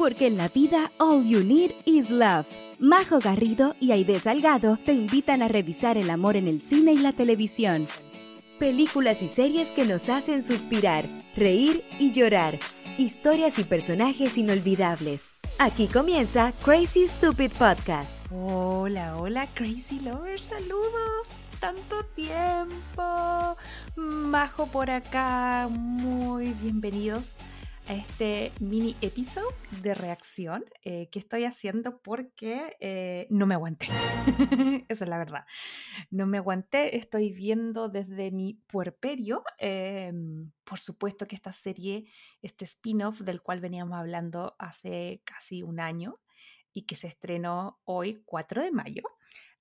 porque en la vida all you need is love. Majo Garrido y Aide Salgado te invitan a revisar el amor en el cine y la televisión. Películas y series que nos hacen suspirar, reír y llorar. Historias y personajes inolvidables. Aquí comienza Crazy Stupid Podcast. Hola, hola Crazy Lovers, saludos. Tanto tiempo. Majo por acá. Muy bienvenidos este mini episodio de reacción eh, que estoy haciendo porque eh, no me aguanté. Esa es la verdad. No me aguanté. Estoy viendo desde mi puerperio. Em, por supuesto que esta serie, este spin-off del cual veníamos hablando hace casi un año y que se estrenó hoy, 4 de mayo.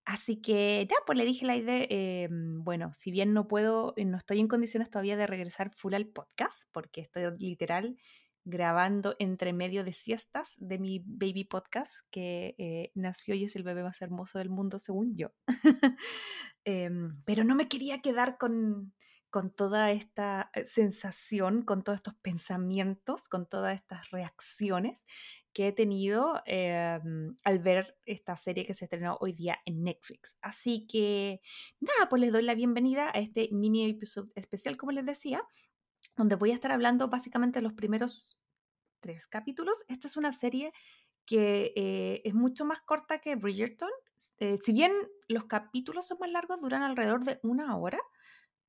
Así que ya, pues le dije la idea, em, bueno, si bien no puedo, no estoy en condiciones todavía de regresar full al podcast, porque estoy literal grabando entre medio de siestas de mi baby podcast que eh, nació y es el bebé más hermoso del mundo según yo. Em, pero no me quería quedar con, con toda esta eh, sensación, con todos estos pensamientos, con todas estas reacciones que he tenido em, al ver esta serie que se estrenó hoy día en Netflix. Así que nada, pues les doy la bienvenida a este mini episodio especial, como les decía, donde voy a estar hablando básicamente de los primeros tres capítulos. Esta es una serie que eh, es mucho más corta que Bridgerton. Eh, si bien los capítulos son más largos, duran alrededor de una hora.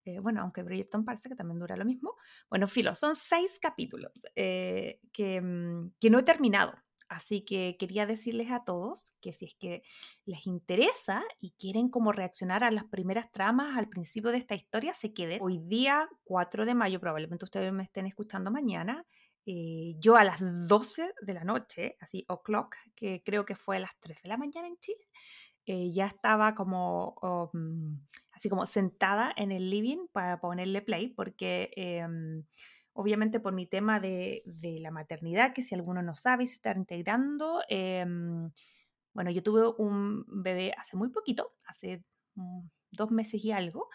Eh, bueno, aunque Bridgerton parece que también dura lo mismo. Bueno, filo, son seis capítulos que, mm, que no he terminado. Así que quería decirles a todos que si es que les interesa y quieren como reaccionar a las primeras tramas al principio de esta historia, se queden. Hoy día, 4 de mayo, probablemente ustedes me estén escuchando mañana, eh, yo a las 12 de la noche, así o'clock, que creo que fue a las 3 de la mañana en Chile, eh, ya estaba como um, así como sentada en el living para ponerle play, porque em, obviamente por mi tema de, de, la maternidad, que si alguno no sabe y se está integrando, em, bueno, yo tuve un bebé hace muy poquito, hace mm, dos meses y algo,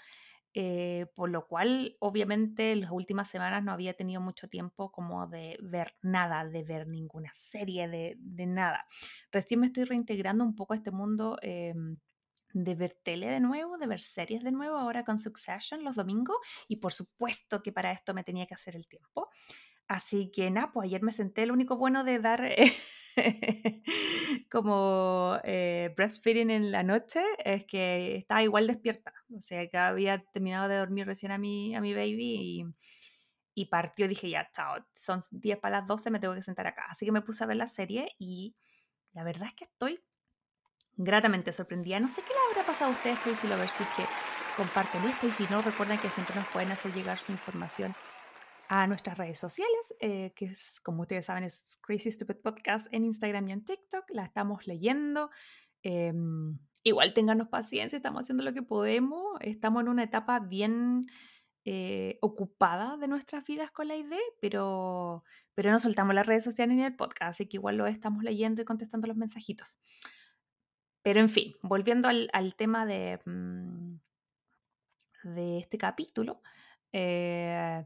eh, por lo cual obviamente en las últimas semanas no había tenido mucho tiempo como de ver nada, de ver ninguna serie, de, de nada. Recién me estoy reintegrando un poco a este mundo em, de ver tele de nuevo, de ver series de nuevo, ahora con Succession los domingos, y por supuesto que para esto me tenía que hacer el tiempo. Así que nada, pues ayer me senté, lo único bueno de dar como eh, breastfeeding en la noche es que estaba igual despierta, o sea que había terminado de dormir recién a mi, a mi baby y, y partió, dije ya, chao, son 10 para las 12, me tengo que sentar acá. Así que me puse a ver la serie y la verdad es que estoy gratamente sorprendida. No sé qué le habrá pasado a ustedes, pero si lo ver si es que comparten esto y si no, recuerden que siempre nos pueden hacer llegar su información a nuestras redes sociales, eh, que es, como ustedes saben, es Crazy Stupid Podcast en Instagram y en TikTok. La estamos leyendo. Em, igual ténganos paciencia, estamos haciendo lo que podemos. Estamos en una etapa bien eh, ocupada de nuestras vidas con la idea, pero, pero no soltamos las redes sociales ni el podcast, así que igual lo estamos leyendo y contestando los mensajitos. Pero en fin, volviendo al, tema de, mm, de este capítulo, eh,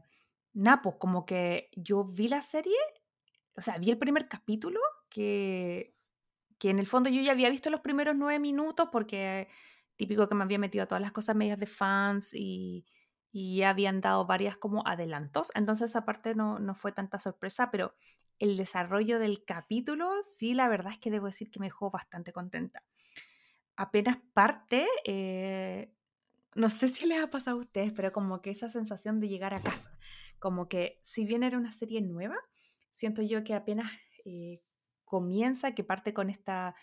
nada, pues como que yo vi la serie, o sea, vi el primer capítulo que, que en el fondo yo ya había visto los primeros nueve minutos porque típico que me había metido a todas las cosas medias de fans y, y ya habían dado varias como adelantos, entonces aparte no, no fue tanta sorpresa, pero el desarrollo del capítulo, sí, la verdad es que debo decir que me dejó bastante contenta. Apenas parte, eh, no sé si les ha pasado a ustedes, pero como que esa sensación de llegar a casa, como que si bien era una serie nueva, siento yo que apenas eh, comienza, que parte con esta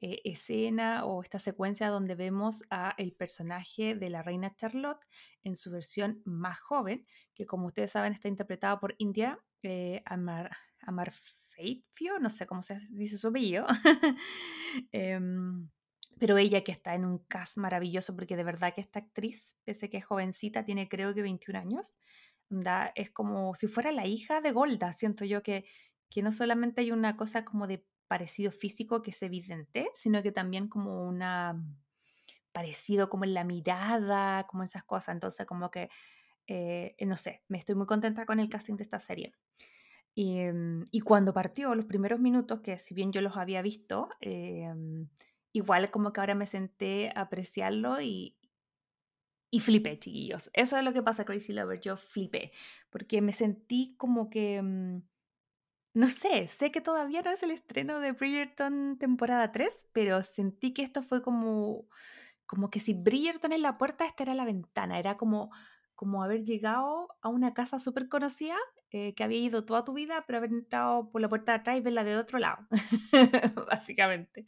eh, escena o esta secuencia donde vemos a el personaje de la reina Charlotte en su versión más joven, que como ustedes saben está interpretada por India eh, Amar, Amar Feitfio, no sé cómo se dice su apellido. Em, pero ella que está en un cast maravilloso, porque de verdad que esta actriz, pese que es jovencita, tiene creo que 21 años, da, es como si fuera la hija de Golda, siento yo que, que no solamente hay una cosa como de parecido físico que es evidente, sino que también como una parecido como en la mirada, como esas cosas, entonces como que, eh, no sé, me estoy muy contenta con el casting de esta serie. Em, y, cuando partió, los primeros minutos, que si bien yo los había visto, em, igual como que ahora me senté a apreciarlo y, y flipé, chiquillos. Eso es lo que pasa, Crazy Lover. Yo flipé, porque me sentí como que... Mm, no sé, sé que todavía no es el estreno de Bridgerton temporada 3, pero sentí que esto fue como, como que si Bridgerton es la puerta, esta era la ventana. Era como, como haber llegado a una casa súper conocida eh, que había ido toda tu vida, pero haber entrado por la puerta de atrás y verla de otro lado, básicamente.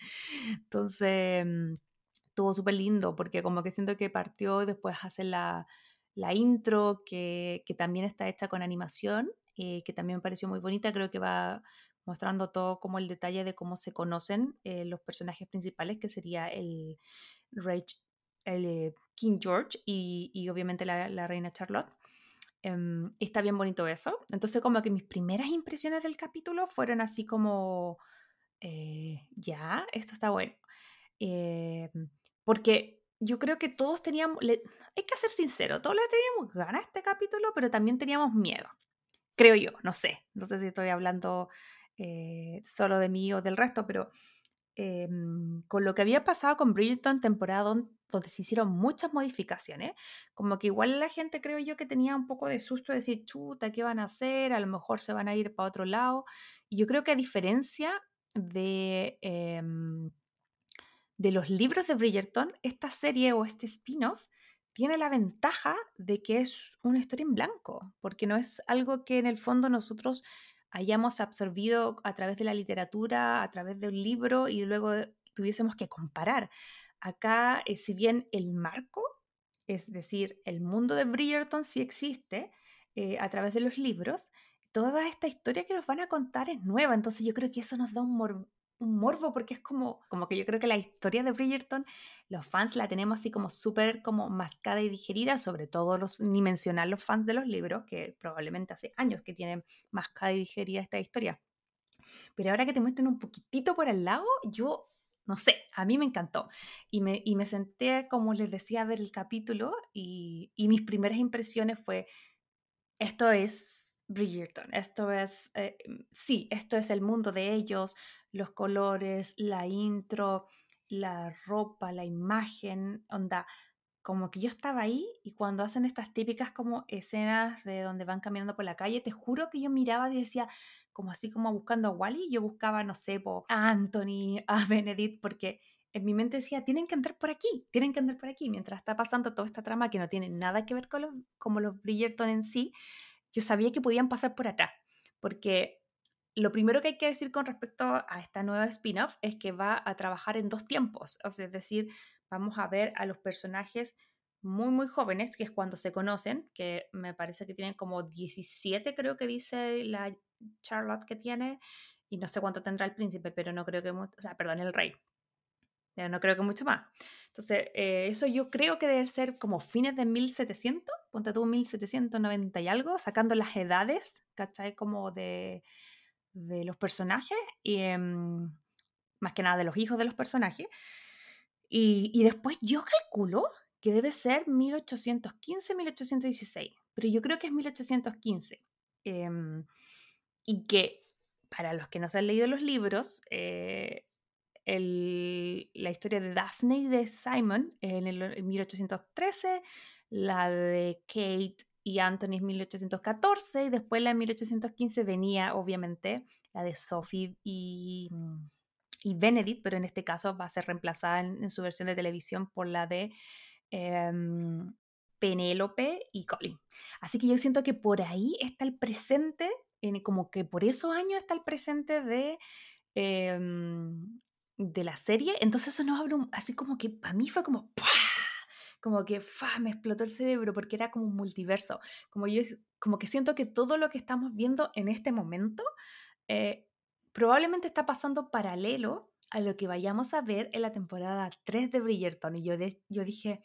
Entonces, mm, estuvo súper lindo porque como que siento que partió después hace la, la intro que, que, también está hecha con animación, eh, que también me pareció muy bonita, creo que va mostrando todo como el detalle de cómo se conocen eh, los personajes principales, que sería el, Rage, el King George y, y obviamente la, la reina Charlotte. Em, está bien bonito eso. Entonces como que mis primeras impresiones del capítulo fueron así como, eh, ya, esto está bueno. Porque yo creo que todos teníamos, hay que ser sincero, todos le teníamos ganas a este capítulo, pero también teníamos miedo. Creo yo, no sé, no sé si estoy hablando eh, solo de mí o del resto, pero Em, con lo que había pasado con Bridgerton temporada donde se hicieron muchas modificaciones, como que igual la gente creo yo que tenía un poco de susto de decir, chuta, ¿qué van a hacer? A lo mejor se van a ir para otro lado. Y yo creo que a diferencia de, em, de los libros de Bridgerton, esta serie o este spin-off tiene la ventaja de que es una historia en blanco, porque no es algo que en el fondo nosotros hayamos absorbido a través de la literatura, a través de un libro y luego tuviésemos que comparar. Acá, eh, si bien el marco, es decir, el mundo de Bridgerton sí existe eh, a través de los libros, toda esta historia que nos van a contar es nueva, entonces yo creo que eso nos da un, un morbo porque es como, como que yo creo que la historia de Bridgerton, los fans la tenemos así como súper como mascada y digerida, sobre todo los, ni mencionar los fans de los libros, que probablemente hace años que tienen mascada y digerida esta historia. Pero ahora que te muestran un poquitito por el lado, yo, no sé, a mí me encantó. Y me, y me senté, como les decía, a ver el capítulo y, y mis primeras impresiones fue, esto es Bridgerton, esto es, eh, sí, esto es el mundo de ellos, los colores, la intro, la ropa, la imagen, onda, como que yo estaba ahí y cuando hacen estas típicas como escenas de donde van caminando por la calle, te juro que yo miraba y decía, como así como buscando a Wally, yo buscaba, no sé, a Anthony, a Benedict, porque en mi mente decía, tienen que andar por aquí, tienen que andar por aquí, mientras está pasando toda esta trama que no tiene nada que ver con los, como los Bridgerton en sí, yo sabía que podían pasar por acá, porque lo primero que hay que decir con respecto a esta nueva spin-off es que va a trabajar en dos tiempos, es decir, vamos a ver a los personajes muy, muy jóvenes, que es cuando se conocen, que me parece que tienen como 17, creo que dice la Charlotte que tiene, y no sé cuánto tendrá el príncipe, pero no creo que, o sea, perdón, el rey, pero no creo que mucho más. Entonces, eh, eso yo creo que debe ser como fines de 1700, ponte tú 1790 y algo, sacando las edades, ¿cachai? Como de de los personajes, y, em, más que nada de los hijos de los personajes. Y, después yo calculo que debe ser 1815-1816, pero yo creo que es 1815. Em, y que para los que no se han leído los libros, eh, la historia de Daphne y de Simon en el 1813, la de Kate y Anthony en 1814 y después la de 1815 venía obviamente la de Sophie y, mm, y Benedict, pero en este caso va a ser reemplazada en, su versión de televisión por la de em, Penélope y Colin. Así que yo siento que por ahí está el presente, en, como que por esos años está el presente de, em, de la serie. Entonces eso nos abre así como que para mí fue como como que me explotó el cerebro porque era como un multiverso. Como, yo, como que siento que todo lo que estamos viendo en este momento eh, probablemente está pasando paralelo a lo que vayamos a ver en la temporada 3 de Bridgerton. Y yo, yo dije,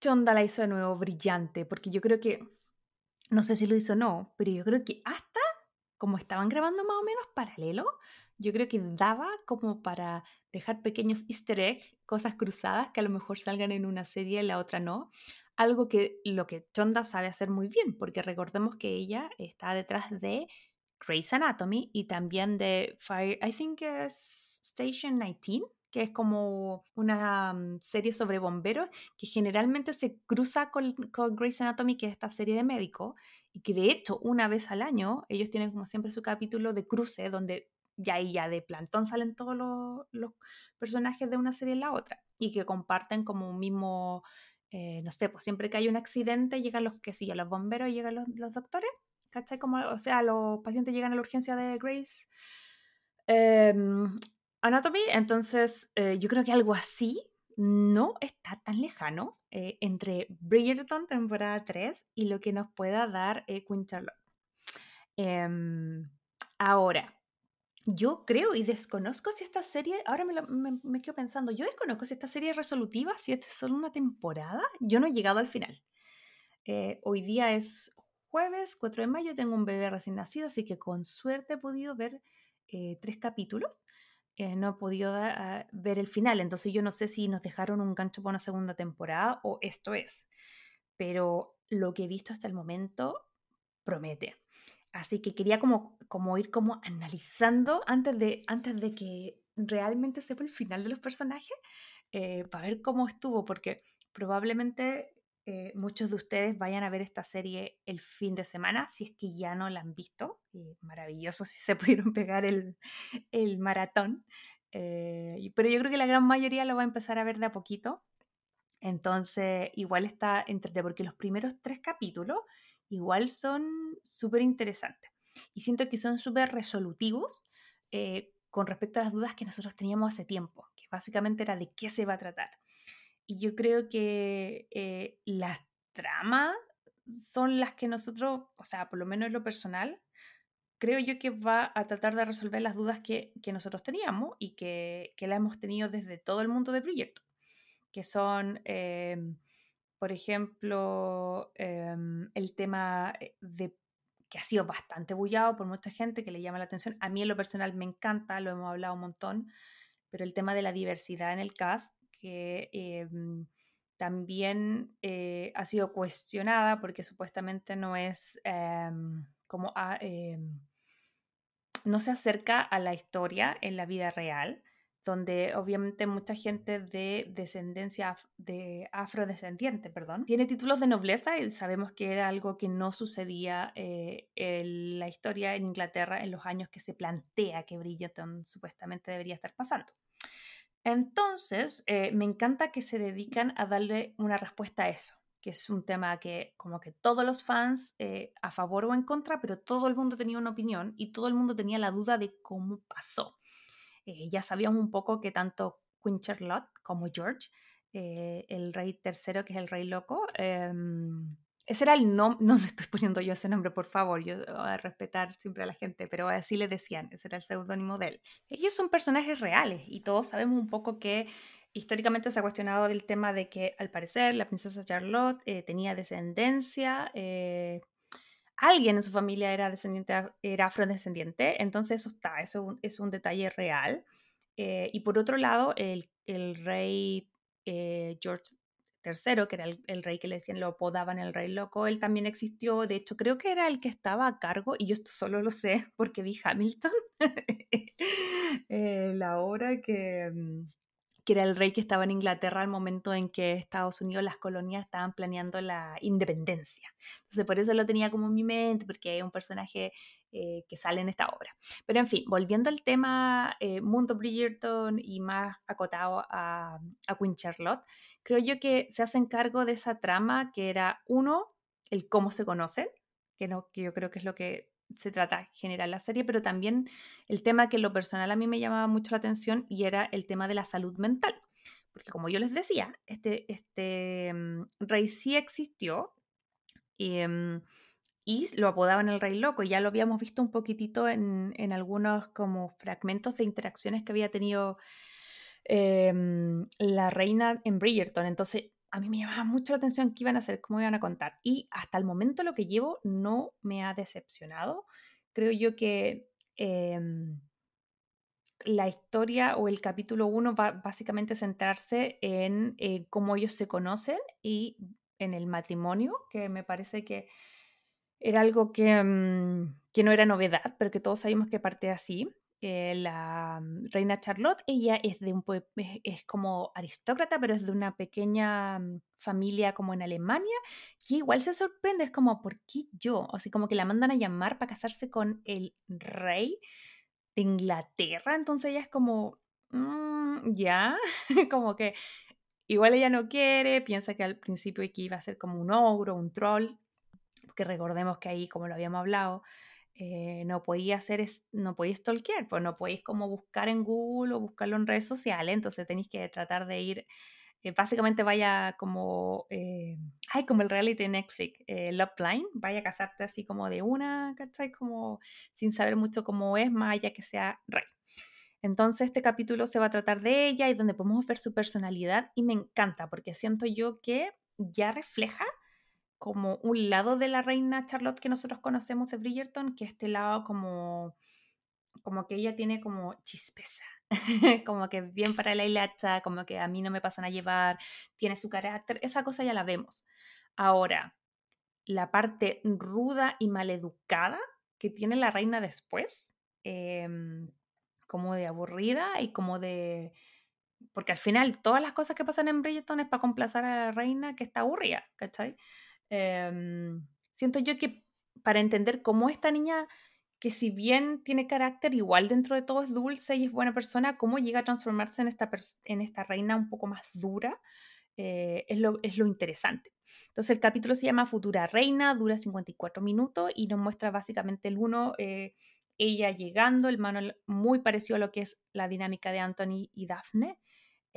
Chonda la hizo de nuevo brillante, porque yo creo que, no sé si lo hizo o no, pero yo creo que hasta como estaban grabando más o menos paralelo, yo creo que daba como para dejar pequeños easter eggs, cosas cruzadas que a lo mejor salgan en una serie y la otra no. Algo que lo que Chonda sabe hacer muy bien, porque recordemos que ella está detrás de Grey's Anatomy y también de Fire, I think Station 19, que es como una mm, serie sobre bomberos que generalmente se cruza con, con Grey's Anatomy, que es esta serie de médicos, y que de hecho una vez al año ellos tienen como siempre su capítulo de cruce, donde ya ahí ya de plantón salen todos los, personajes de una serie en la otra, y que comparten como un mismo, eh, no sé, pues siempre que hay un accidente llegan los, que sí, los bomberos y llegan los, los doctores, ¿cachai? Como, o sea, los pacientes llegan a la urgencia de Grace. Em, Anatomy, entonces eh, yo creo que algo así no está tan lejano eh, entre Bridgerton temporada 3 y lo que nos pueda dar Queen Charlotte. Em, ahora, yo creo y desconozco si esta serie, ahora me, me, quedo pensando, yo desconozco si esta serie es resolutiva, si es solo una temporada, yo no he llegado al final. hoy día es jueves 4 de mayo, tengo un bebé recién nacido, así que con suerte he podido ver tres capítulos. Eh, no he podido ah, ver el final, entonces yo no sé si nos dejaron un gancho para una segunda temporada o esto es, pero lo que he visto hasta el momento promete. Así que quería como, como ir como analizando antes de, antes de que realmente sepa el final de los personajes, eh, para ver cómo estuvo, porque probablemente eh, muchos de ustedes vayan a ver esta serie el fin de semana, si es que ya no la han visto. Eh, maravilloso si se pudieron pegar el, el maratón. Eh, pero yo creo que la gran mayoría lo va a empezar a ver de a poquito. Entonces, igual está entretenido, porque los primeros tres capítulos igual son súper interesantes. Y siento que son súper resolutivos con respecto a las dudas que nosotros teníamos hace tiempo, que básicamente era de qué se va a tratar. Y yo creo que eh, las tramas son las que nosotros, o sea, por lo menos en lo personal, creo yo que va a tratar de resolver las dudas que, que nosotros teníamos y que, que, la hemos tenido desde todo el mundo del proyecto, que son, em, por ejemplo, em, el tema eh, de que ha sido bastante bullado por mucha gente que le llama la atención. A mí en lo personal me encanta, lo hemos hablado un montón, pero el tema de la diversidad en el cast que em, también eh, ha sido cuestionada porque supuestamente no es em, como em, no se acerca a la historia en la vida real, donde obviamente mucha gente de descendencia de afrodescendiente, perdón, tiene títulos de nobleza y sabemos que era algo que no sucedía eh, en la historia en Inglaterra en los años que se plantea que Bridgerton supuestamente debería estar pasando. Entonces, eh, me encanta que se dedican a darle una respuesta a eso, que es un tema que como que todos los fans, eh, a favor o en contra, pero todo el mundo tenía una opinión y todo el mundo tenía la duda de cómo pasó. Eh, ya sabíamos un poco que tanto Queen Charlotte como George, el rey tercero, que es el rey loco, em, ese era el nombre, no le estoy poniendo yo ese nombre, por favor, yo voy a respetar siempre a la gente, pero así le decían, ese era el seudónimo de él. Ellos son personajes reales y todos sabemos un poco que históricamente se ha cuestionado del tema de que al parecer la princesa Charlotte eh, tenía descendencia, eh, alguien en su familia era, descendiente, era afrodescendiente, entonces eso está, eso es un detalle real. Eh, y por otro lado, el, el rey George tercero, que era el, rey que le decían, lo apodaban el rey loco, él también existió, de hecho creo que era el que estaba a cargo, y yo esto solo lo sé porque vi Hamilton, eh, la obra que, mm, que era el rey que estaba en Inglaterra al momento en que Estados Unidos, las colonias estaban planeando la independencia. Entonces por eso lo tenía como en mi mente, porque es un personaje eh, que sale en esta obra. Pero en fin, volviendo al tema eh, Mundo Bridgerton y más acotado a, a Queen Charlotte, creo yo que se hacen cargo de esa trama que era uno, el cómo se conocen, que, no, que yo creo que es lo que se trata general la serie, pero también el tema que en lo personal a mí me llamaba mucho la atención y era el tema de la salud mental. Porque como yo les decía, este, este mm, rey sí existió em, y lo apodaban el rey loco. Ya lo habíamos visto un poquitito en, en algunos como fragmentos de interacciones que había tenido em, la reina en Bridgerton. Entonces a mí me llamaba mucho la atención qué iban a hacer, cómo iban a contar. Y hasta el momento lo que llevo no me ha decepcionado. creo yo que em, la historia o el capítulo 1 va básicamente centrarse en eh, cómo ellos se conocen y en el matrimonio, que me parece que era algo que, mm, que no era novedad, pero que todos sabemos que parte así. La mm, reina Charlotte, ella es de un es, como aristócrata, pero es de una pequeña mm, familia como en Alemania, y igual se sorprende, es como, ¿por qué yo? Así como que la mandan a llamar para casarse con el rey de Inglaterra, entonces ella es como, ya, como que igual ella no quiere, piensa que al principio que iba a ser como un ogro, un troll, porque recordemos que ahí, como lo habíamos hablado, eh, no podía hacer, no podéis stalkear, pues no podéis como buscar en Google o buscarlo en redes sociales, entonces tenéis que tratar de ir, eh, básicamente vaya como, eh, ay, como el reality de Netflix, Love Line, vaya a casarte así como de una, ¿cachai? Como sin saber mucho cómo es, más allá que sea rey. Entonces este capítulo se va a tratar de ella y donde podemos ver su personalidad y me encanta porque siento yo que ya refleja como un lado de la reina Charlotte que nosotros conocemos de Bridgerton, que este lado como, como que ella tiene como chispeza, como que bien para la hilacha, como que a mí no me pasan a llevar, tiene su carácter, esa cosa ya la vemos. Ahora, la parte ruda y maleducada que tiene la reina después, em, como de aburrida y como de... Porque al final todas las cosas que pasan en Bridgerton es para complacer a la reina que está aburrida, ¿cachai? Em, siento yo que para entender cómo esta niña, que si bien tiene carácter, igual dentro de todo es dulce y es buena persona, cómo llega a transformarse en esta, en esta reina un poco más dura, eh, es, lo, es lo interesante. Entonces el capítulo se llama Futura Reina, dura 54 minutos y nos muestra básicamente el uno, eh, ella llegando, el manual muy parecido a lo que es la dinámica de Anthony y Daphne,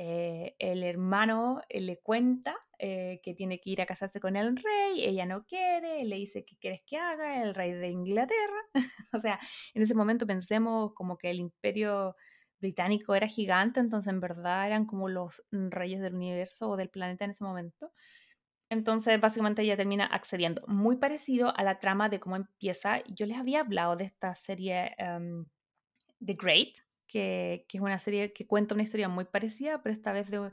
eh, el hermano eh, le cuenta eh, que tiene que ir a casarse con el rey, ella no quiere, le dice qué quieres que haga, el rey de Inglaterra. o sea, en ese momento pensemos como que el imperio británico era gigante, entonces en verdad eran como los reyes del universo o del planeta en ese momento. Entonces, básicamente ella termina accediendo. Muy parecido a la trama de cómo empieza. Yo les había hablado de esta serie um, The Great, que, es una serie que cuenta una historia muy parecida, pero esta vez de,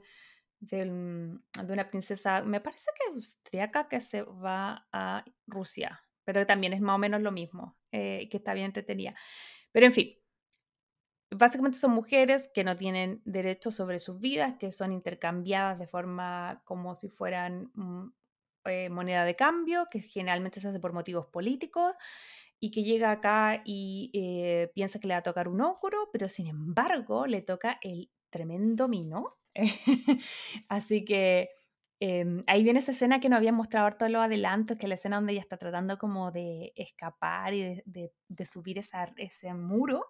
de, una princesa, me parece que austriaca, que se va a Rusia, pero también es más o menos lo mismo, eh, que está bien entretenida. Pero en fin, básicamente son mujeres que no tienen derechos sobre sus vidas, que son intercambiadas de forma como si fueran mm, eh, moneda de cambio, que generalmente se hace por motivos políticos y que llega acá y eh, piensa que le va a tocar un ogro, pero sin embargo le toca el tremendo mino. Así que em, ahí viene esa escena que nos habían mostrado todos los adelantos, que es la escena donde ella está tratando como de escapar y de, de, subir esa, ese muro.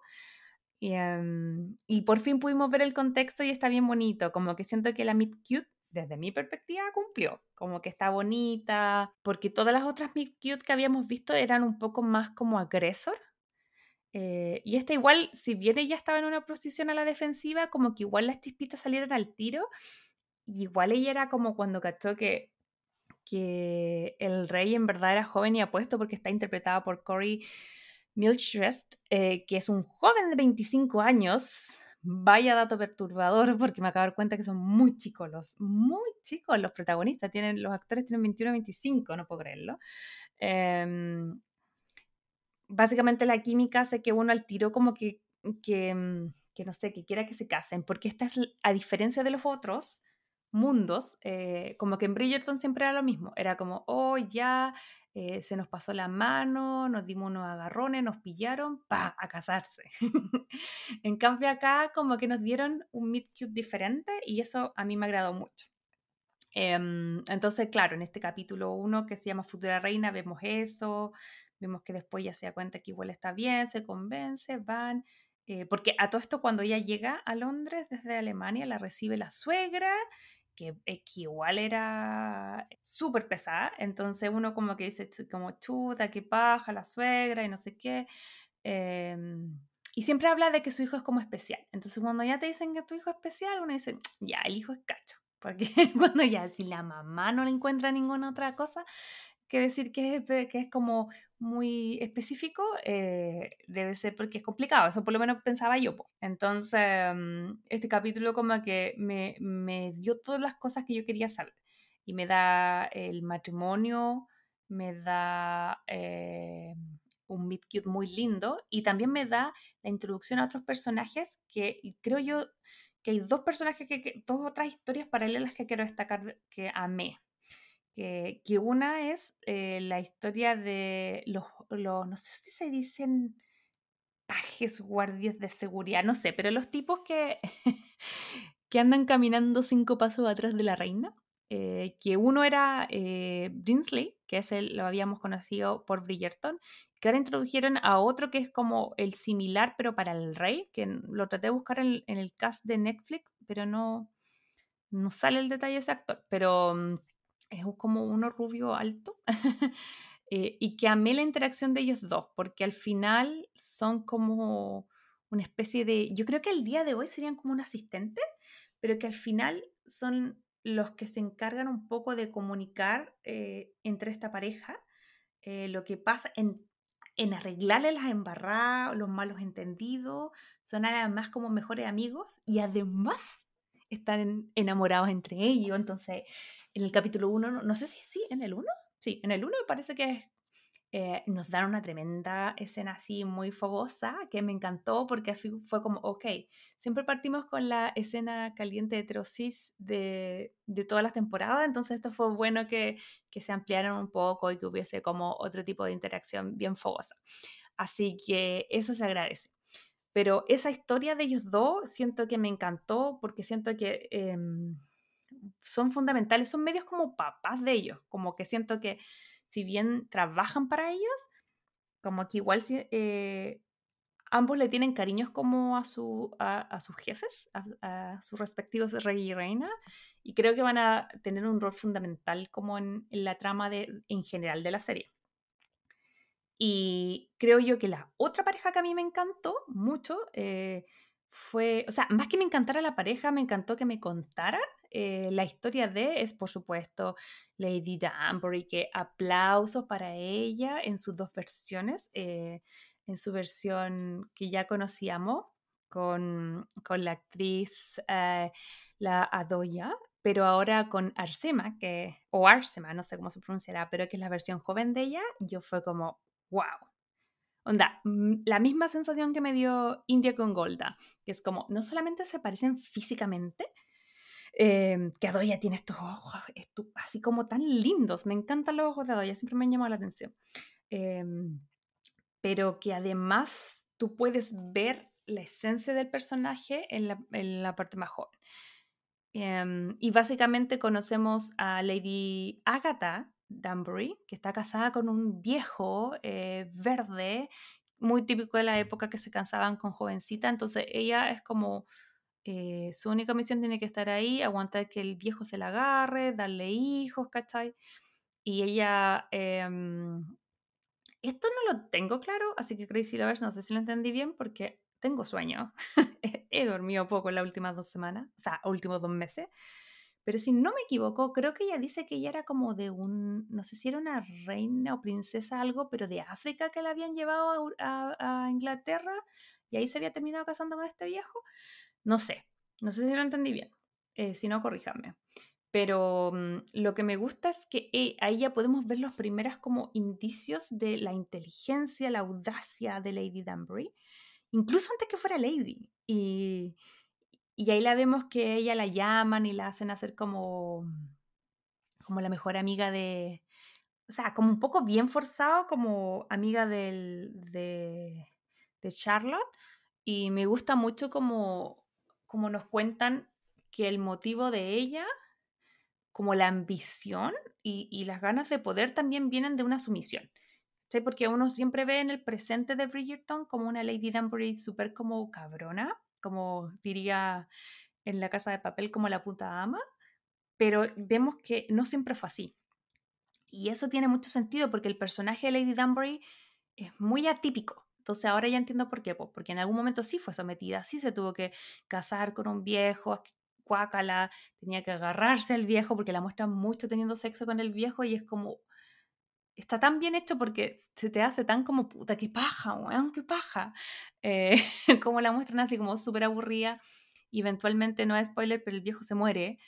Y, em, y, por fin pudimos ver el contexto y está bien bonito, como que siento que la Meet Cute desde mi perspectiva, cumplió. Como que está bonita, porque todas las otras Meet Cute que habíamos visto eran un poco más como agresor. Eh, y esta igual, si bien ella estaba en una posición a la defensiva, como que igual las chispitas salieron al tiro. Y igual ella era como cuando cachó que, que el rey en verdad era joven y apuesto porque está interpretada por Corey Milchrest, eh, que es un joven de 25 años, Vaya dato perturbador porque me acabo de dar cuenta que son muy chicos los, muy chicos los protagonistas. Tienen, los actores tienen 21 25, no puedo creerlo. Em, básicamente la química hace que uno al tiro como que, que, mm, que, no sé, que quiera que se casen, porque esta es, a diferencia de los otros mundos, eh, como que en Bridgerton siempre era lo mismo, era como, oh, ya eh, se nos pasó la mano, nos dimos unos agarrones, nos pillaron, pa, a casarse. en cambio acá como que nos dieron un meet cute diferente y eso a mí me agradó mucho. Em, entonces, claro, en este capítulo 1 que se llama Futura Reina vemos eso, vemos que después ya se da cuenta que igual está bien, se convence, van, eh, porque a todo esto cuando ella llega a Londres desde Alemania la recibe la suegra que, que igual era súper pesada, entonces uno como que dice como chuta, qué paja, la suegra y no sé qué. Em, y siempre habla de que su hijo es como especial. Entonces cuando ya te dicen que tu hijo es especial, uno dice, ya, el hijo es cacho. Porque cuando ya, si la mamá no le encuentra ninguna otra cosa, que decir que es, que es como muy específico, eh, debe ser porque es complicado, eso por lo menos pensaba yo. Entonces, mm, este capítulo como que me, me dio todas las cosas que yo quería saber y me da el matrimonio, me da eh, un meet cute muy lindo y también me da la introducción a otros personajes que creo yo que hay dos personajes, que, dos otras historias paralelas que quiero destacar que amé. Que, que una es eh, la historia de los, los, no sé si se dicen pajes, guardias de seguridad, no sé, pero los tipos que, que andan caminando cinco pasos atrás de la reina. Eh, que uno era eh, Brinsley, que es el, lo habíamos conocido por Bridgerton, que ahora introdujeron a otro que es como el similar, pero para el rey, que lo traté de buscar en, el cast de Netflix, pero no, no sale el detalle de ese actor, pero mm, es como uno rubio alto. Eh, y que amé la interacción de ellos dos, porque al final son como una especie de, yo creo que el día de hoy serían como un asistente, pero que al final son los que se encargan un poco de comunicar eh, entre esta pareja eh, lo que pasa en en arreglarle las embarradas, los malos entendidos, son además como mejores amigos y además están enamorados entre ellos. Entonces, en el capítulo 1, no, sé si sí, en el 1, sí, en el 1 me parece que eh, nos dan una tremenda escena así muy fogosa que me encantó porque fue como, ok, siempre partimos con la escena caliente de Trosis de, de todas las temporadas, entonces esto fue bueno que, que se ampliaran un poco y que hubiese como otro tipo de interacción bien fogosa. Así que eso se agradece. Pero esa historia de ellos dos siento que me encantó porque siento que em, son fundamentales, son medios como papás de ellos, como que siento que si bien trabajan para ellos, como que igual eh, ambos le tienen cariños como a, su, a, sus jefes, a, sus respectivos rey y reina, y creo que van a tener un rol fundamental como en, la trama de, en general de la serie. Y creo yo que la otra pareja que a mí me encantó mucho eh, fue, o sea, más que me encantara la pareja, me encantó que me contaran eh, la historia de es, por supuesto, Lady Danbury, que aplausos para ella en sus dos versiones, eh, en su versión que ya conocíamos con, con la actriz, la Adoya, pero ahora con Arsema, que, o Arsema, no sé cómo se pronunciará, pero que es la versión joven de ella, yo fue como, wow. Onda, mm, la misma sensación que me dio India con Golda, que es como, no solamente se parecen físicamente, eh, que Adoya tiene estos ojos así como tan lindos. Me encantan los ojos de Adoya, siempre me han llamado la atención. Em, pero que además tú puedes ver la esencia del personaje en la, parte más. Em, y básicamente conocemos a Lady Agatha Danbury, que está casada con un viejo eh, verde, muy típico de la época que se cansaban con jovencita. Entonces ella es como eh, su única misión tiene que estar ahí, aguantar que el viejo se la agarre, darle hijos, ¿cachai? Y ella... Em, esto no lo tengo claro, así que Crazy Lovers no sé si lo entendí bien porque tengo sueño. He dormido poco en las últimas dos semanas, o sea, últimos dos meses. Pero si no me equivoco, creo que ella dice que ella era como de un, no sé si era una reina o princesa algo, pero de África que la habían llevado a Inglaterra y ahí se había terminado casando con este viejo. No sé, no sé si lo entendí bien, eh, si no, corríjame. Pero mm, lo que me gusta es que eh, ahí ya podemos ver los primeros como indicios de la inteligencia, la audacia de Lady Danbury, incluso antes que fuera Lady. Y, y ahí la vemos que ella la llaman y la hacen hacer como, como la mejor amiga de, o sea, como un poco bien forzado como amiga del, de, de Charlotte. Y me gusta mucho como como nos cuentan que el motivo de ella, como la ambición y, las ganas de poder también vienen de una sumisión. ¿Sí? Porque uno siempre ve en el presente de Bridgerton como una Lady Danbury súper como cabrona, como diría en la casa de papel como la puta ama, pero vemos que no siempre fue así. Y eso tiene mucho sentido porque el personaje de Lady Danbury es muy atípico. Entonces ahora ya entiendo por qué, porque en algún momento sí fue sometida, sí se tuvo que casar con un viejo, cuácala, tenía que agarrarse al viejo porque la muestra mucho teniendo sexo con el viejo y es como, está tan bien hecho porque se te hace tan como puta, qué paja, weón, qué paja. Eh, como la muestran así como súper aburrida. Y eventualmente, no es spoiler, pero el viejo se muere.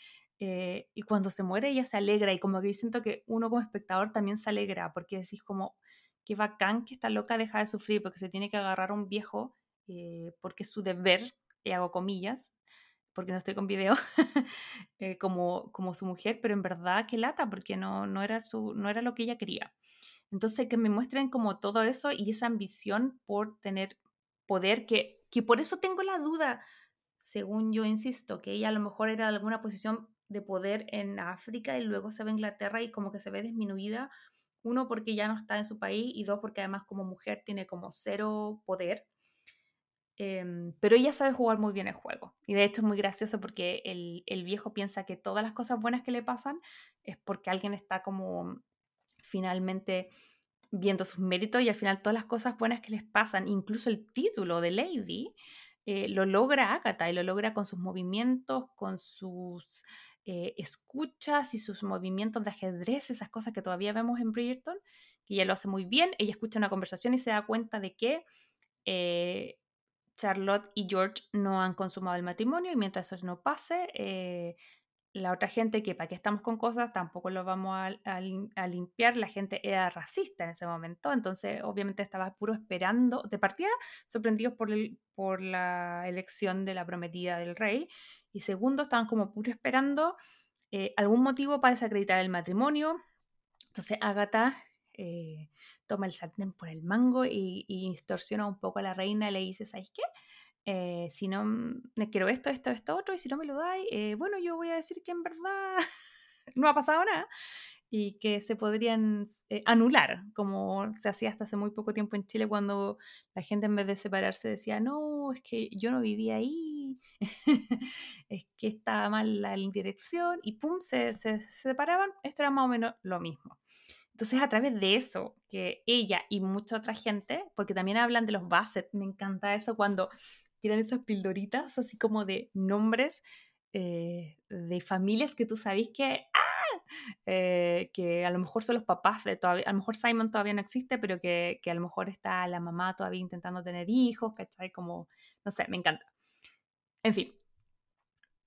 Eh, y cuando se muere ella se alegra y como que siento que uno como espectador también se alegra porque decís como, qué bacán que esta loca deja de sufrir porque se tiene que agarrar a un viejo eh, porque es su deber, y hago comillas, porque no estoy con video, como, como su mujer, pero en verdad que lata porque no, no, era su, no era lo que ella quería. Entonces, que me muestren como todo eso y esa ambición por tener poder, que, que por eso tengo la duda, según yo insisto, que ella a lo mejor era de alguna posición de poder en África y luego se ve a Inglaterra y como que se ve disminuida, uno porque ya no está en su país y dos porque además como mujer tiene como cero poder. Em, pero ella sabe jugar muy bien el juego. Y de hecho es muy gracioso porque el, el, viejo piensa que todas las cosas buenas que le pasan es porque alguien está como finalmente viendo sus méritos y al final todas las cosas buenas que les pasan, incluso el título de Lady, eh, lo logra Agatha y lo logra con sus movimientos, con sus eh, escuchas y sus movimientos de ajedrez, esas cosas que todavía vemos en Bridgerton, que ella lo hace muy bien. Ella escucha una conversación y se da cuenta de que eh, Charlotte y George no han consumado el matrimonio y mientras eso no pase, la otra gente que para qué estamos con cosas tampoco lo vamos a, limpiar, la gente era racista en ese momento, entonces obviamente estaba puro esperando, de partida sorprendidos por, la elección de la prometida del rey, y segundo estaban como puro esperando eh, algún motivo para desacreditar el matrimonio, entonces Agatha eh, toma el sartén por el mango y, y, distorsiona un poco a la reina y le dice, ¿sabes qué? Eh, si no me quiero esto, esto, esto, otro, y si no me lo dais, eh, bueno, yo voy a decir que en verdad no ha pasado nada y que se podrían eh, anular, como se hacía hasta hace muy poco tiempo en Chile cuando la gente en vez de separarse decía, no, es que yo no vivía ahí, es que estaba mal la dirección y pum, se, se, se separaban, esto era más o menos lo mismo. Entonces, a través de eso, que ella y mucha otra gente, porque también hablan de los Bassett, me encanta eso cuando tiran esas pildoritas así como de nombres eh, de familias que tú sabes que, ¡ah! eh, que a lo mejor son los papás de todavía, a lo mejor Simon todavía no existe, pero que, que, a lo mejor está la mamá todavía intentando tener hijos, ¿cachai? Como, no sé, me encanta. En fin.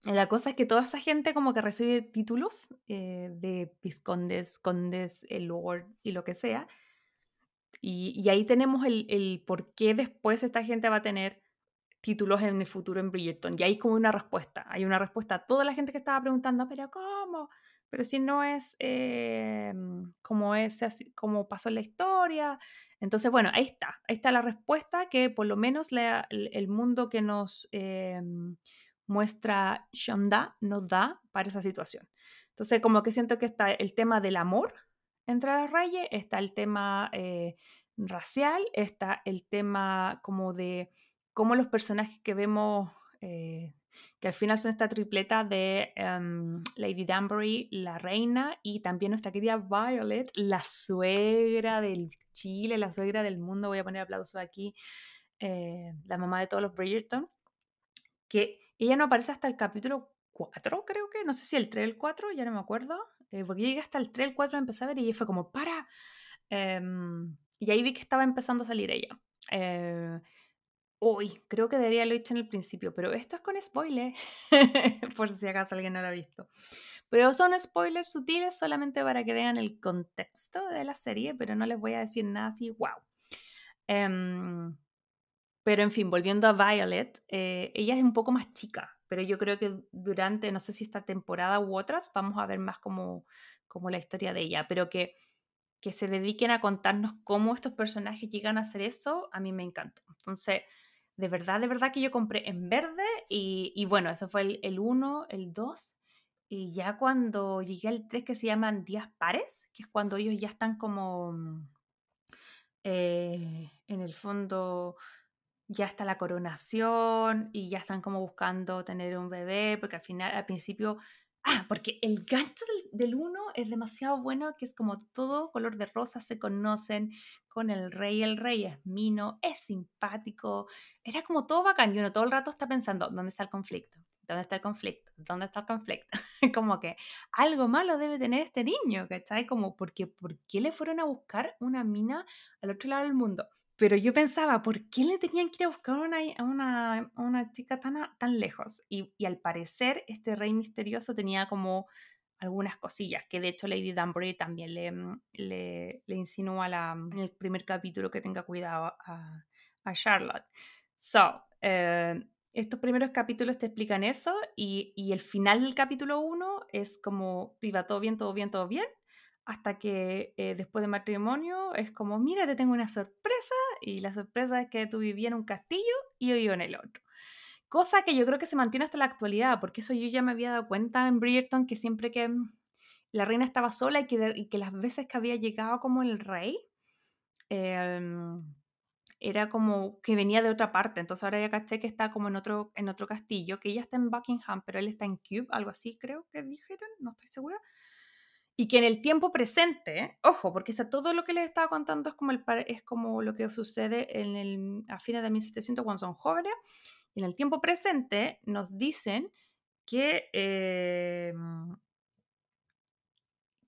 La cosa es que toda esa gente como que recibe títulos eh, de viscondes, condes, el lord y lo que sea. Y, y ahí tenemos el, el por qué después esta gente va a tener títulos en el futuro en Bridgerton. Y hay como una respuesta. Hay una respuesta a toda la gente que estaba preguntando, pero ¿cómo? Pero si no es eh, como, es como pasó en la historia. Entonces, bueno, ahí está. Ahí está la respuesta que por lo menos el, mundo que nos eh, muestra Shonda nos da para esa situación. Entonces, como que siento que está el tema del amor entre las reyes, está el tema eh, racial, está el tema como de cómo los personajes que vemos, eh, que al final son esta tripleta de em, Lady Danbury, la reina, y también nuestra querida Violet, la suegra del Chile, la suegra del mundo, voy a poner aplauso aquí, eh, la mamá de todos los Bridgerton, que ella no aparece hasta el capítulo 4, creo que, no sé si el 3 o el 4, ya no me acuerdo, eh, porque yo llegué hasta el 3 o el 4, empecé a ver y fue como, para. Em, y ahí vi que estaba empezando a salir ella. Uy, creo que debería haberlo dicho en el principio, pero esto es con spoiler, por si acaso alguien no lo ha visto. Pero son spoilers sutiles solamente para que vean el contexto de la serie, pero no les voy a decir nada así, wow. Em, pero en fin, volviendo a Violet, eh, ella es un poco más chica, pero yo creo que durante, no sé si esta temporada u otras, vamos a ver más como, como la historia de ella, pero que que se dediquen a contarnos cómo estos personajes llegan a hacer eso, a mí me encantó. Entonces, de verdad, de verdad que yo compré en verde y, bueno, eso fue el 1, el 2 y ya cuando llegué al 3 que se llaman días pares, que es cuando ellos ya están como mm, eh, en el fondo ya está la coronación y ya están como buscando tener un bebé, porque al final, al principio Ah, porque el gancho del, uno es demasiado bueno, que es como todo color de rosa, se conocen con el rey, el rey es mino, es simpático, era como todo bacán y uno todo el rato está pensando, ¿dónde está el conflicto? ¿Dónde está el conflicto? ¿Dónde está el conflicto? como que algo malo debe tener este niño, ¿cachai? Como, porque, ¿por qué le fueron a buscar una mina al otro lado del mundo? Pero yo pensaba, ¿por qué le tenían que ir a buscar una, a, una, chica tan, lejos? Y, al parecer, este rey misterioso tenía como algunas cosillas, que de hecho Lady Danbury también le, mm, le, le insinúa la, mm, en el primer capítulo que tenga cuidado a, a Charlotte. So, eh, estos primeros capítulos te explican eso y, y el final del capítulo 1 es como, iba todo bien, todo bien, todo bien, hasta que eh, después de matrimonio es como, mira, te tengo una sorpresa y la sorpresa es que tú vivías en un castillo y yo vivo en el otro. Cosa que yo creo que se mantiene hasta la actualidad, porque eso yo ya me había dado cuenta en Bridgerton que siempre que mm, la reina estaba sola y que, las veces que había llegado como el rey, eh, era como que venía de otra parte. Entonces ahora ya caché que está como en otro, en otro castillo, que ella está en Buckingham, pero él está en Cube, algo así creo que dijeron, no estoy segura. Y que en el tiempo presente, ojo, porque está todo lo que les estaba contando es como, el, es como lo que sucede en el, a fines de 1700 cuando son jóvenes. En el tiempo presente nos dicen que eh,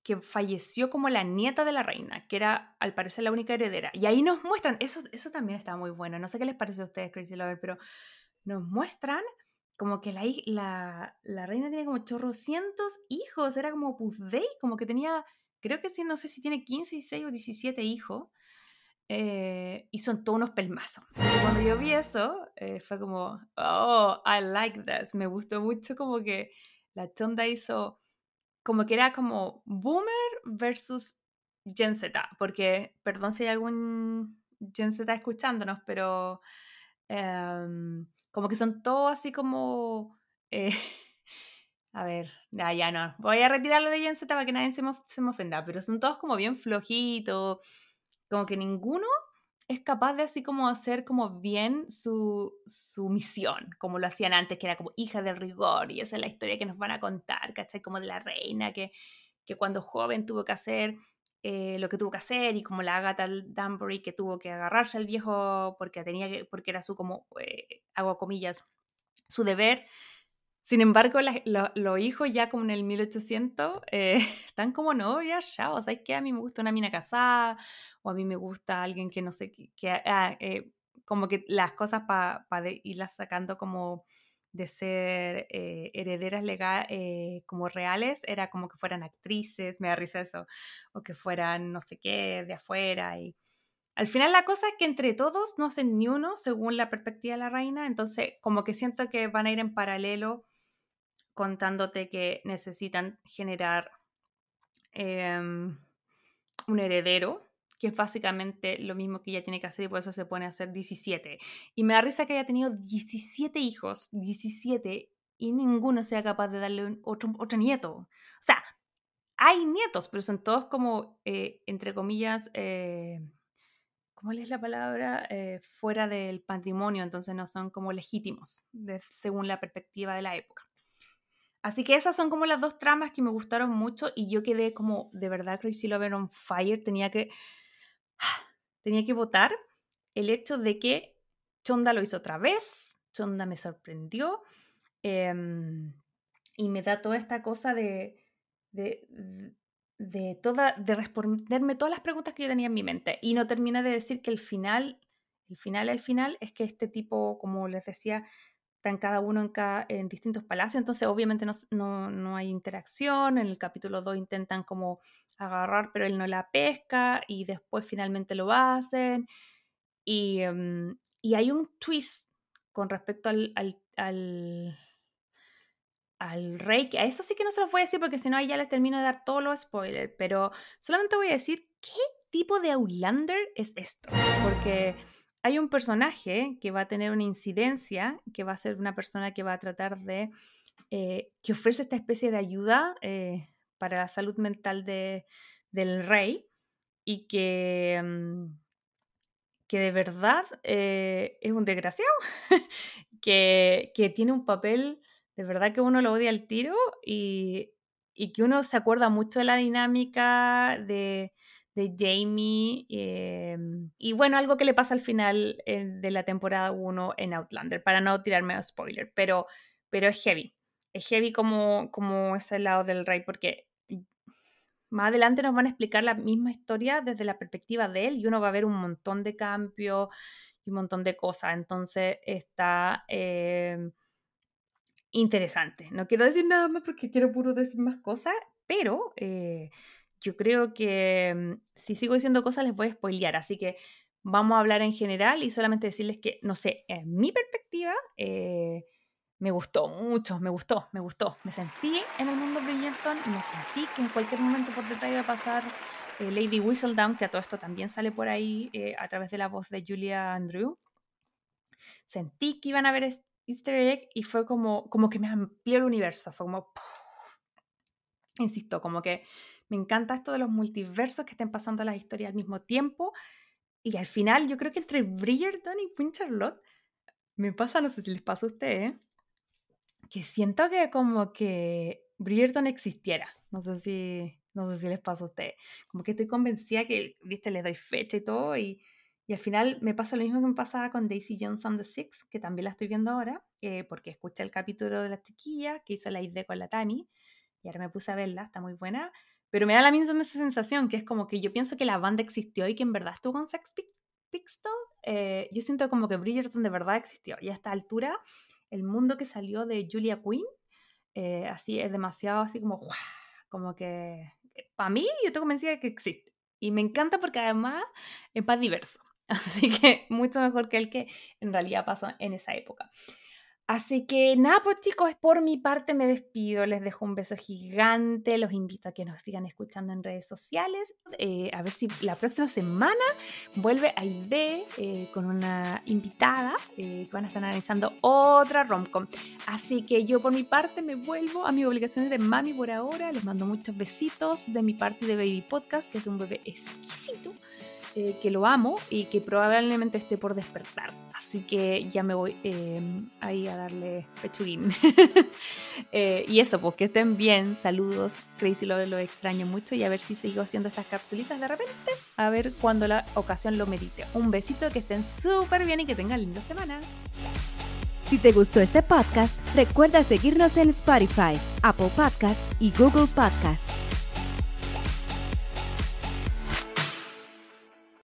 que falleció como la nieta de la reina, que era al parecer la única heredera. Y ahí nos muestran, eso, eso también está muy bueno, no sé qué les parece a ustedes, Crazy Lover, pero nos muestran como que la, la, reina tiene como chorrocientos hijos, era como Puzdey, como que tenía, creo que no sé si tiene 15, 16 o 17 hijos. Eh, y son todos unos pelmazos. Entonces, cuando yo vi eso, eh, fue como, oh, I like this. Me gustó mucho como que la chonda hizo como que era como boomer versus Gen Z, porque, perdón si hay algún Gen Z escuchándonos, pero em, como que son todos así como... Eh, a ver, ya, ya no, voy a retirarlo de Z para que nadie se me, se me ofenda, pero son todos como bien flojitos, como que ninguno es capaz de así como hacer como bien su, su, misión, como lo hacían antes, que era como hija del rigor, y esa es la historia que nos van a contar, ¿cachai? Como de la reina, que, que cuando joven tuvo que hacer eh, lo que tuvo que hacer, y como la Agatha Danbury, que tuvo que agarrarse al viejo porque, tenía que, porque era su, como, eh, comillas, su deber, sin embargo, los hijos ya como en el 1800 eh, están como novias ya, o sea, es que a mí me gusta una mina casada, o a mí me gusta alguien que no sé, que, ah, eh, como que las cosas para irlas sacando como de ser eh, herederas legales, como reales, era como que fueran actrices, me da risa eso, o que fueran no sé qué, de afuera. Y al final la cosa es que entre todos no hacen ni uno según la perspectiva de la reina, entonces como que siento que van a ir en paralelo contándote que necesitan generar em, un heredero, que es básicamente lo mismo que ella tiene que hacer y por eso se pone a hacer 17. Y me da risa que haya tenido 17 hijos, 17, y ninguno sea capaz de darle otro, otro nieto. O sea, hay nietos, pero son todos como, eh, entre comillas, eh, ¿cómo es la palabra? Eh, fuera del patrimonio, entonces no son como legítimos, según la perspectiva de la época. Así que esas son como las dos tramas que me gustaron mucho y yo quedé como de verdad Crazy Lover on Fire. Tenía que, tenía que votar el hecho de que Chonda lo hizo otra vez. Chonda me sorprendió em, y me da toda esta cosa de, de, de, toda, de responderme todas las preguntas que yo tenía en mi mente. Y no termina de decir que el final, el final, el final es que este tipo, como les decía, están cada uno en, en distintos palacios, entonces obviamente no, no, hay interacción, en el capítulo 2 intentan como agarrar, pero él no la pesca y después finalmente lo hacen. Y, em, y hay un twist con respecto al, al, al, al, rey, que a eso sí que no se los voy a decir porque si no ahí ya les termino de dar todos los spoilers, pero solamente voy a decir qué tipo de Outlander es esto, porque hay un personaje que va a tener una incidencia, que va a ser una persona que va a tratar de, eh, que ofrece esta especie de ayuda eh, para la salud mental de, del rey y que, mm, que de verdad eh, es un desgraciado, que, que, tiene un papel de verdad que uno lo odia al tiro y, y que uno se acuerda mucho de la dinámica de de Jamie. Em, y bueno, algo que le pasa al final de la temporada 1 en Outlander, para no tirarme a spoiler. Pero, pero es heavy. Es heavy como, como ese lado del rey, porque más adelante nos van a explicar la misma historia desde la perspectiva de él y uno va a ver un montón de cambios y un montón de cosas. Entonces está eh, interesante. No quiero decir nada más porque quiero puro decir más cosas, pero eh, yo creo que mm, si sigo diciendo cosas les voy a spoilear. Así que vamos a hablar en general y solamente decirles que, no sé, en mi perspectiva, eh, me gustó mucho, me gustó, me gustó. Me sentí en el mundo Bridgerton y me sentí que en cualquier momento por detrás iba a pasar eh, Lady Whistledown, que a todo esto también sale por ahí eh, a través de la voz de Julia Andrew. Sentí que iban a ver Easter egg y fue como, como que me amplió el universo, fue como... Insisto, como que me encanta esto de los multiversos que estén pasando las historias al mismo tiempo. Y al final, yo creo que entre Bridgerton y Queen Charlotte, me pasa, no sé si les pasa a ustedes, que siento que como que Bridgerton existiera. No sé si, no sé si les pasa a ustedes. Como que estoy convencida que, viste, les doy fecha y todo. Y, y al final me pasa lo mismo que me pasaba con Daisy Johnson The Six, que también la estoy viendo ahora, eh, porque escuché el capítulo de la chiquilla que hizo la idea con la Tammy. Y ahora me puse a verla, está muy buena. Pero me da la misma sensación, que es como que yo pienso que la banda existió y que en verdad estuvo con Sex Pistols. Eh, yo siento como que Bridgerton de verdad existió. Y a esta altura el mundo que salió de Julia Quinn, eh, así es demasiado así como, como que para mí yo estoy convencida de que existe. Y me encanta porque además es más diverso. Así que mucho mejor que el que en realidad pasó en esa época. Así que nada, pues chicos, por mi parte me despido, les dejo un beso gigante, los invito a que nos sigan escuchando en redes sociales, eh, a ver si la próxima semana vuelve a ID eh, con una invitada eh, que van a estar analizando otra romcom. Así que yo por mi parte me vuelvo a mis obligaciones de mami por ahora, les mando muchos besitos de mi parte de Baby Podcast, que es un bebé exquisito. Que lo amo y que probablemente esté por despertar. Así que ya me voy eh, ahí a darle pechuguín. Eh, y eso, pues que estén bien. Saludos. Crazy lo, lo extraño mucho y a ver si sigo haciendo estas capsulitas de repente. A ver cuando la ocasión lo medite. Un besito, que estén súper bien y que tengan linda semana. Si te gustó este podcast, recuerda seguirnos en Spotify, Apple Podcast y Google Podcast.